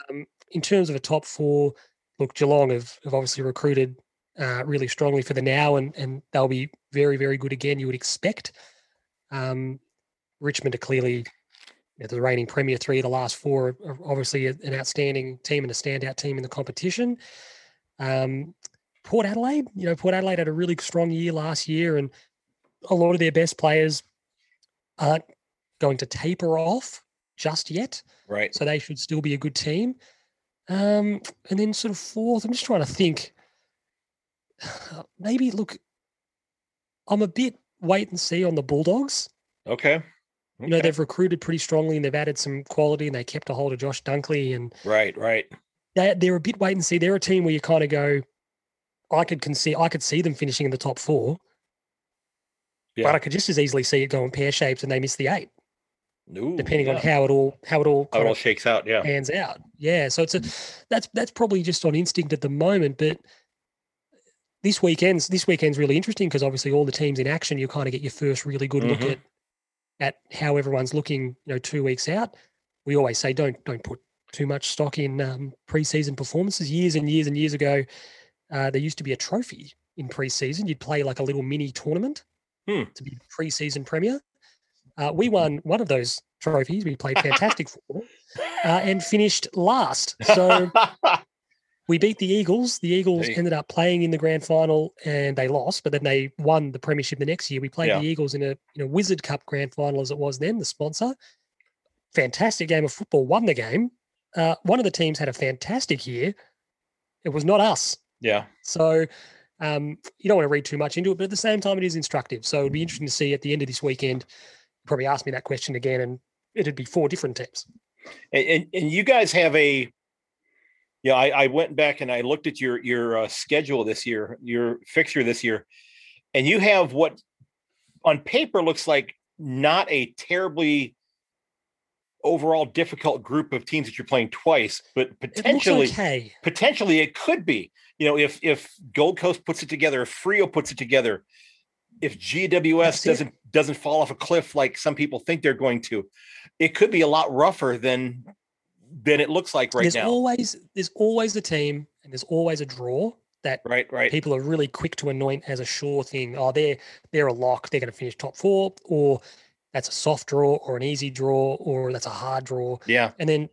Um, in terms of a top four, look, Geelong have, have obviously recruited uh, really strongly for the now, and and they'll be very very good again. You would expect. Um, Richmond are clearly you know, the reigning premier. Three of the last four are obviously an outstanding team and a standout team in the competition. Um, Port Adelaide, you know, Port Adelaide had a really strong year last year, and a lot of their best players aren't going to taper off just yet. Right. So they should still be a good team. Um, and then sort of fourth, I'm just trying to think. *sighs* Maybe look, I'm a bit wait and see on the Bulldogs. Okay. You know, they've recruited pretty strongly and they've added some quality and they kept a hold of Josh Dunkley and Right. Right. they they're a bit wait and see. They're a team where you kind of go, I could see I could see them finishing in the top four, Yeah. but I could just as easily see it going pear shaped and they miss the eight, Ooh, depending on how it all how it all how it all shakes out. Yeah. pans out. Yeah, so it's a that's that's probably just on instinct at the moment, but this weekend's this weekend's really interesting because obviously all the teams in action, you kind of get your first really good look Mhm. at at how everyone's looking. You know, two weeks out. We always say don't don't put too much stock in um, preseason performances. Years and years and years ago, uh, there used to be a trophy in preseason. You'd play like a little mini tournament Hmm. to be preseason premier. Uh, we won one of those trophies. We played fantastic *laughs* football uh, and finished last. So *laughs* we beat the Eagles. The Eagles ended up playing in the grand final and they lost, but then they won the premiership the next year. We played Yeah. the Eagles in a in a Wizard Cup grand final as it was then, the sponsor. Fantastic game of football, won the game. Uh, one of the teams had a fantastic year. It was not us. yeah. So um, you don't want to read too much into it, but at the same time, it is instructive. So it'd be interesting to see at the end of this weekend. Probably ask me that question again, and it'd be four different teams. And, and and you guys have a yeah I, I went back and i looked at your your uh, schedule this year your fixture this year and you have what on paper looks like not a terribly overall difficult group of teams that you're playing twice but potentially okay. potentially it could be you know if if gold coast puts it together if Freo puts it together if gws doesn't doesn't fall off a cliff like some people think they're going to it could be a lot rougher than than it looks like right there's now always there's always a team and there's always a draw that right right people are really quick to anoint as a sure thing. Oh, they're they're a lock. They're going to finish top four, or that's a soft draw, or an easy draw, or that's a hard draw. yeah And then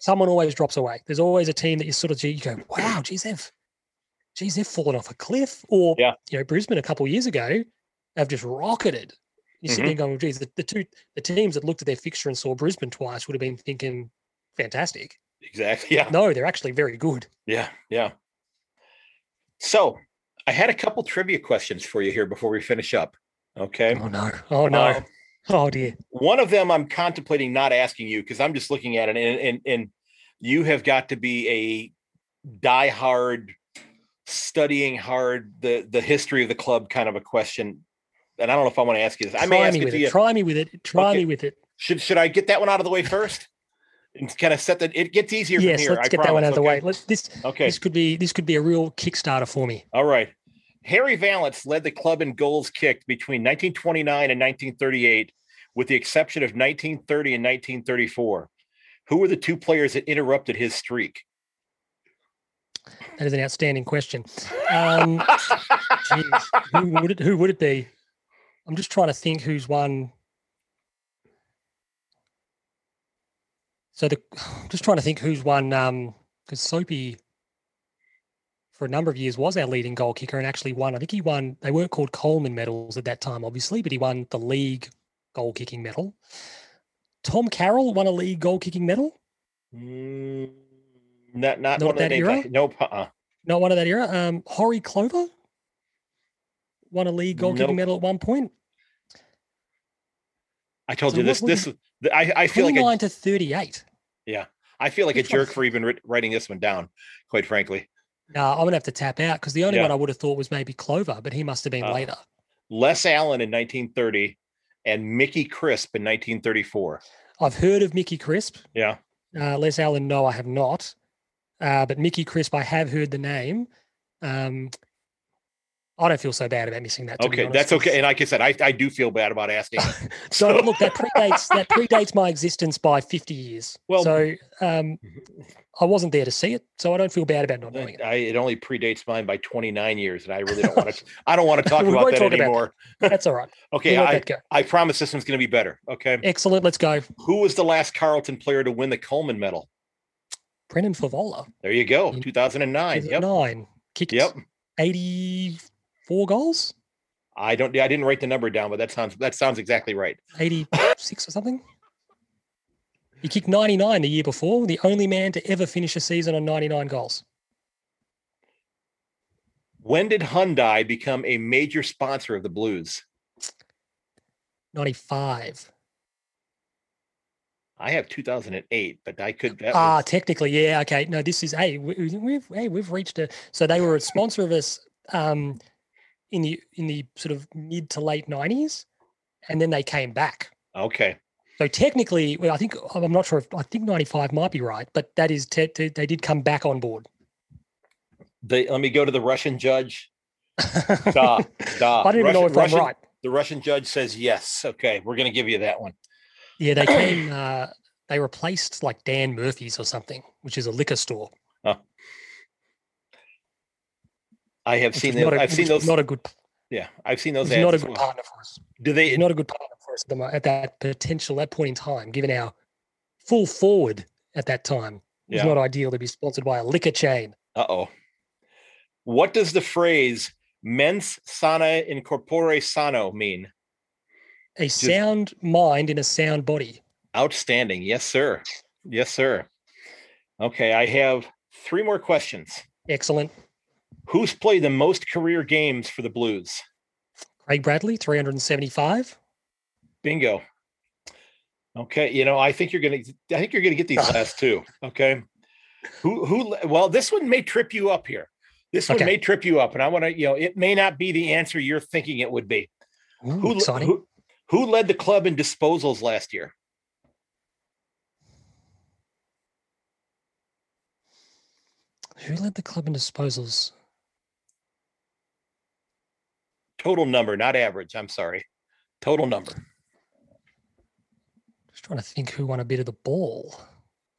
someone always drops away. There's always a team that you sort of you go, wow, geez, they've geez, they've fallen off a cliff. Or Yeah. you know, Brisbane a couple of years ago have just rocketed. You sit Mm-hmm. there going, geez, the, the two the teams that looked at their fixture and saw Brisbane twice would have been thinking, fantastic. exactly yeah No, they're actually very good. yeah yeah so i had a couple trivia questions for you here before we finish up okay Oh no. Oh no. Uh, oh dear. one of them i'm contemplating not asking you because i'm just looking at it and, and and you have got to be a die-hard studying hard the the history of the club kind of a question and i don't know if i want to ask you this i may Try ask me it with to it. you Try me with it. Try Okay. me with it. should should i get that one out of the way first and kind of set that it gets easier Yes, from here let's I get that one promise, out of the okay? way. Let's this okay this could be this could be a real Kickstarter for me. all right Harry Vallence led the club in goals kicked between 1929 and 1938 with the exception of 1930 and 1934 who were the two players that interrupted his streak That is an outstanding question. Um, Jeez, who would it? Who would it be? I'm just trying to think who's won. So the, I'm *sighs* just trying to think who's won. Um, because Soapy, for a number of years, was our leading goal kicker and actually won. I think he won. They weren't called Coleman medals at that time, obviously, but he won the league goal kicking medal. Tom Carroll won a league goal kicking medal. Mm, not not Not one of that names. I- era? nope. Uh-uh. Not one of that era. Um, Horrie Clover won a league goal Nope. medal at one point. I told So you this. This. I I feel like a, nine to thirty eight. Yeah, I feel like a Which one? jerk for even writing this one down. Quite frankly, No, I'm gonna have to tap out because the only Yeah. one I would have thought was maybe Clover, but he must have been Uh, later. Les Allen in 1930 and Mickey Crisp in 1934. I've heard of Mickey Crisp. Yeah. Uh, Les Allen, no, I have not. Uh, but Mickey Crisp, I have heard the name. Um, I don't feel so bad about missing that. Okay, honest, that's okay. And like I said, I, I do feel bad about asking. *laughs* So look, that *laughs* predates that predates my existence by 50 years. Well- so um, *laughs* I wasn't there to see it, so I don't feel bad about not knowing it. I, it only predates mine by 29 years, and I really don't want to. I don't want to talk about that talk about anymore. That's all right. Okay, I. I promise this one's going to be better. Okay, Excellent. Let's go. who was the last Carlton player to win the Coleman Medal? Brendan Fevola. There you go, In- 2009. Yep. Kicked yep. 84 goals, I don't. I didn't write the number down, but that sounds that sounds exactly right. 86 or something. He kicked 99 the year before, the only man to ever finish a season on 99 goals. When did Hyundai become a major sponsor of the Blues? 95. I have 2008, but I could. Ah, was- technically, yeah. Okay, no, this is hey, we, we've hey, we've reached a. So they were a sponsor of us um, in the in the sort of mid to late nineties, and then they came back. okay. So technically, well, I think I'm not sure if I think ninety five might be right, but that is te- te- they did come back on board. They, let me go to the Russian judge. *laughs* Da, da. I don't even know Russian- if I'm right. The Russian judge says yes. Okay, we're going to give you that one. Yeah, they came. Uh, they replaced like Dan Murphy's or something, which is a liquor store. I have which seen them. a- I've seen those. Not a good. yeah, I've seen those. Ads not a good well. partner for us. Do they? Not a good partner for us at, the, at that potential, that point in time, given our full forward at that time. It was Yeah. not ideal to be sponsored by a liquor chain. Uh oh. What does the phrase "mens sana in corpore sano" mean? A sound mind in a sound body. Outstanding. Yes, sir. Yes, sir. Okay, I have three more questions. Excellent. Who's played the most career games for the Blues? Craig Bradley, 375. Bingo. Okay, you know, I think you're gonna. I think you're gonna get these *laughs* last two. Okay. Who? Who? Well, this one may trip you up here. This one Okay. may trip you up, and I want to. You know, it may not be the answer you're thinking it would be. Ooh, Who? exciting. Who, who led the club in disposals last year? Who led the club in disposals? Total number, not average. I'm sorry. Total number. Just trying to think who won a bit of the ball.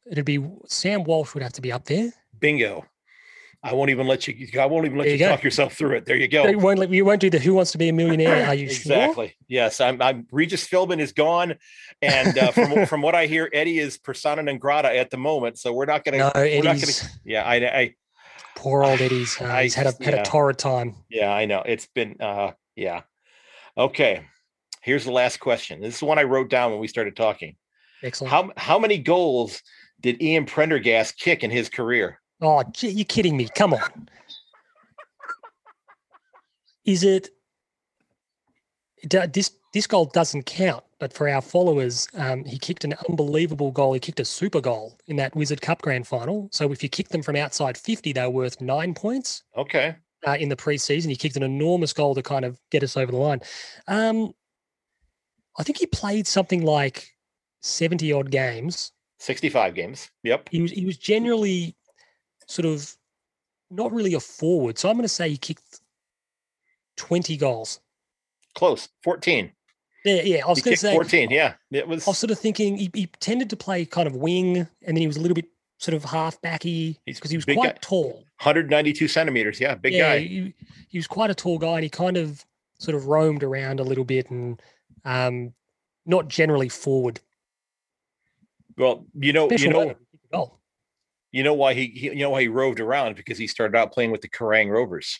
It'd be Sam Walsh would have to be up there. Bingo. I won't even let you. I won't even let There you, you talk yourself through it. There you go. You won't let you won't do the Who Wants to Be a Millionaire? Are you sure? exactly. Yes, I'm. I'm. Regis Philbin is gone, and uh, from *laughs* from what I hear, Eddie is persona non grata at the moment. So we're not going to. No, we're not gonna- Eddie's Yeah, I, I. poor old *sighs* Eddie's. Uh, I he's had a had yeah. a torrid time. Yeah, I know. It's been. uh Yeah. Okay. Here's the last question. This is one I wrote down when we started talking. Excellent. How how many goals did Ian Prendergast kick in his career? Oh, you're kidding me. Come on. Is it this this goal doesn't count, but for our followers, um, he kicked an unbelievable goal. He kicked a super goal in that Wizard Cup grand final. So if you kick them from outside 50, they're worth nine points Okay. uh, in the preseason. He kicked an enormous goal to kind of get us over the line. Um, I think he played something like 70 odd games 65 games. Yep. he was he was generally sort of not really a forward. So I'm going to say he kicked 20 goals. Close. 14. Yeah, yeah. I was going to say 14. Yeah. It was. I was sort of thinking he, he tended to play kind of wing, and then he was a little bit sort of half backy because he was quite guy. tall. 192 centimeters. Yeah. Big yeah, guy. He, he was quite a tall guy, and he kind of sort of roamed around a little bit, and um, not generally forward. Well, you know, Special you know, moment, he kicked a goal. You know why he, he, you know why he roved around because he started out playing with the Kerang Rovers.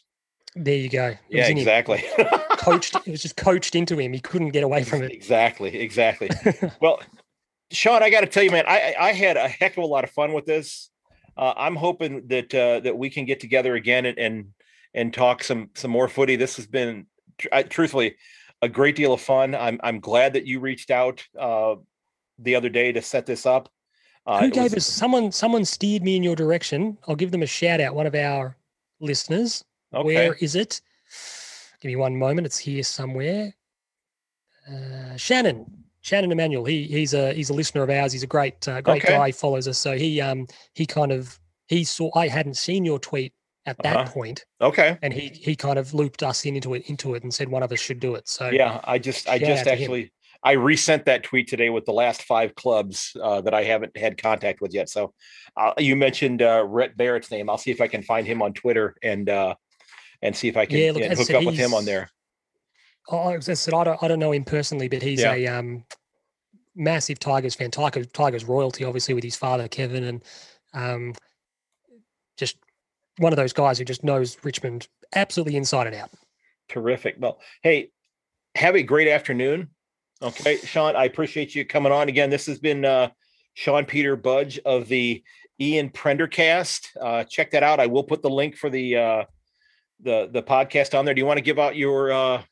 There you go. It Yeah, was in him. exactly. *laughs* Coached. It was just coached into him. He couldn't get away from it. exactly, exactly. *laughs* well, Sean, I got to tell you, man, I I had a heck of a lot of fun with this. Uh, I'm hoping that uh, that we can get together again and and and talk some some more footy. This has been, tr- I, truthfully, a great deal of fun. I'm I'm glad that you reached out uh, the other day to set this up. Uh, Who gave was- us someone? Someone steered me in your direction. I'll give them a shout out. One of our listeners. Okay. Where is it? Give me one moment. It's here somewhere. Uh, Shannon, Shannon Emmanuel. He he's a he's a listener of ours. He's a great uh, great Okay. guy. He follows us. So he um he kind of he saw. I hadn't seen your tweet at that Uh-huh. point, Okay. and he he kind of looped us in into it into it and said one of us should do it. So Yeah, I just I just out to him. actually I resent that tweet today with the last five clubs uh, that I haven't had contact with yet. So uh, you mentioned uh, Rhett Bartlett's name. I'll see if I can find him on Twitter and uh, and see if I can Yeah, look, hook said, up with him on there. Oh, I said, I don't, I don't know him personally, but he's Yeah. a um, massive Tigers fan. Tiger, Tigers royalty, obviously, with his father Kevin, and um, just one of those guys who just knows Richmond absolutely inside and out. Terrific. Well, hey, have a great afternoon. Okay, Sean, I appreciate you coming on again. This has been uh, Sean Peter Budge of the Ian Prendercast. Uh, check that out. I will put the link for the uh, the the podcast on there. Do you want to give out your uh,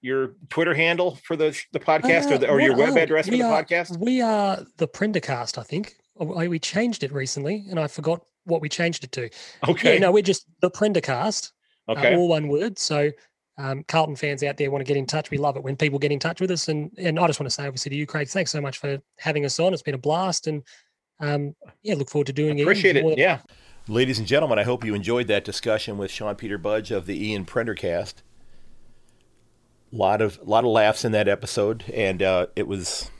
your Twitter handle for the the podcast or, the, or Uh, your web oh, address for the are- podcast? We are the Prendercast, I think. Oh, We changed it recently, and I forgot what we changed it to. Okay. Yeah, no, we're just the Prendercast, uh, okay. all one word. So. Um, Carlton fans out there want to get in touch. We love it when people get in touch with us. And and I just want to say, obviously, to you, Craig, thanks so much for having us on. It's been a blast. And um, yeah, look forward to doing Appreciate it. Appreciate it. Yeah. Ladies and gentlemen, I hope you enjoyed that discussion with Sean Peter Budge of the Ian Prendercast. lot of lot of laughs in that episode, and uh, it was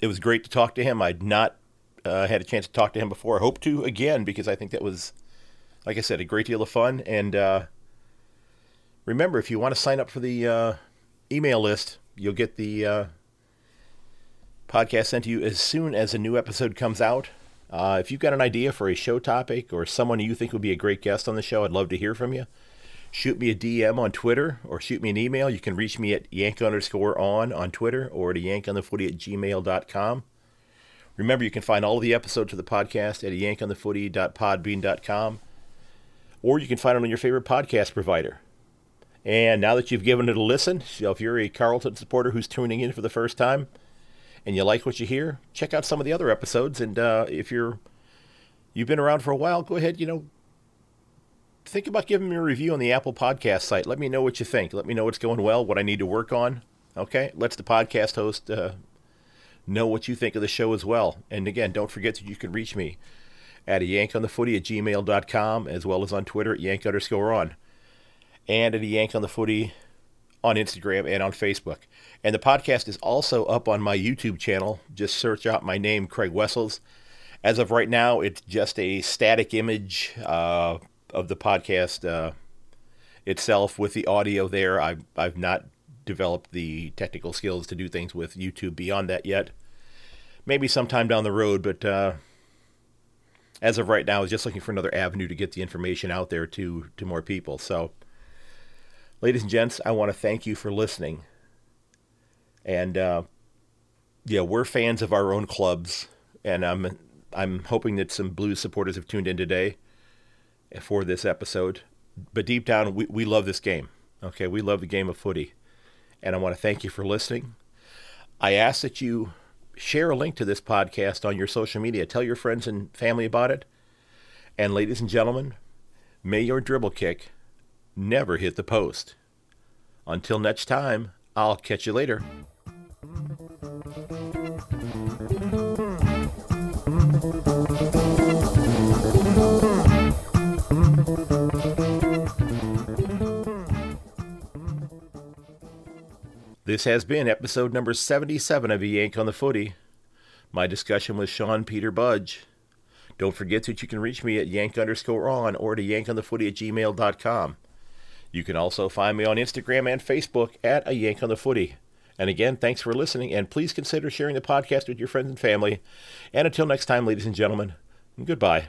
it was great to talk to him. I'd not uh, had a chance to talk to him before. I hope to again because I think that was, like I said, a great deal of fun. And uh, remember, if you want to sign up for the uh, email list, you'll get the uh, podcast sent to you as soon as a new episode comes out. Uh, if you've got an idea for a show topic or someone you think would be a great guest on the show, I'd love to hear from you. Shoot me a DM on Twitter or shoot me an email. You can reach me at yank underscore on on Twitter or to yankonthefooty at gmail.com. Remember, you can find all of the episodes of the podcast at yankonthefooty.podbean.com or you can find it on your favorite podcast provider. And now that you've given it a listen, so if you're a Carlton supporter who's tuning in for the first time, and you like what you hear, check out some of the other episodes. And uh, if you're you've been around for a while, go ahead. You know, think about giving me a review on the Apple Podcast site. Let me know what you think. Let me know what's going well, what I need to work on. Okay, let's the podcast host uh, know what you think of the show as well. And again, don't forget that you can reach me at a yankonthefooty at gmail.com as well as on Twitter at yank underscore on and at a yank on the footy on Instagram and on Facebook. And the podcast is also up on my YouTube channel. Just search out my name, Craig Wessels. As of right now, it's just a static image uh, of the podcast uh, itself with the audio there. I've, I've not developed the technical skills to do things with YouTube beyond that yet. Maybe sometime down the road, but uh, as of right now, I was just looking for another avenue to get the information out there to, to more people. So, ladies and gents, I want to thank you for listening. And uh, yeah, we're fans of our own clubs, and I'm I'm hoping that some Blues supporters have tuned in today for this episode. But deep down, we, we love this game. Okay, we love the game of footy, and I want to thank you for listening. I ask that you share a link to this podcast on your social media. Tell your friends and family about it. And ladies and gentlemen, may your dribble kick never hit the post. Until next time, I'll catch you later. This has been episode number 77 of Yank on the Footy. My discussion with Sean Peter Budge. Don't forget that you can reach me at yank underscore on or to yankonthefooty at gmail.com. You can also find me on Instagram and Facebook at A Yank on the Footy. And again, thanks for listening, and please consider sharing the podcast with your friends and family. And until next time, ladies and gentlemen, goodbye.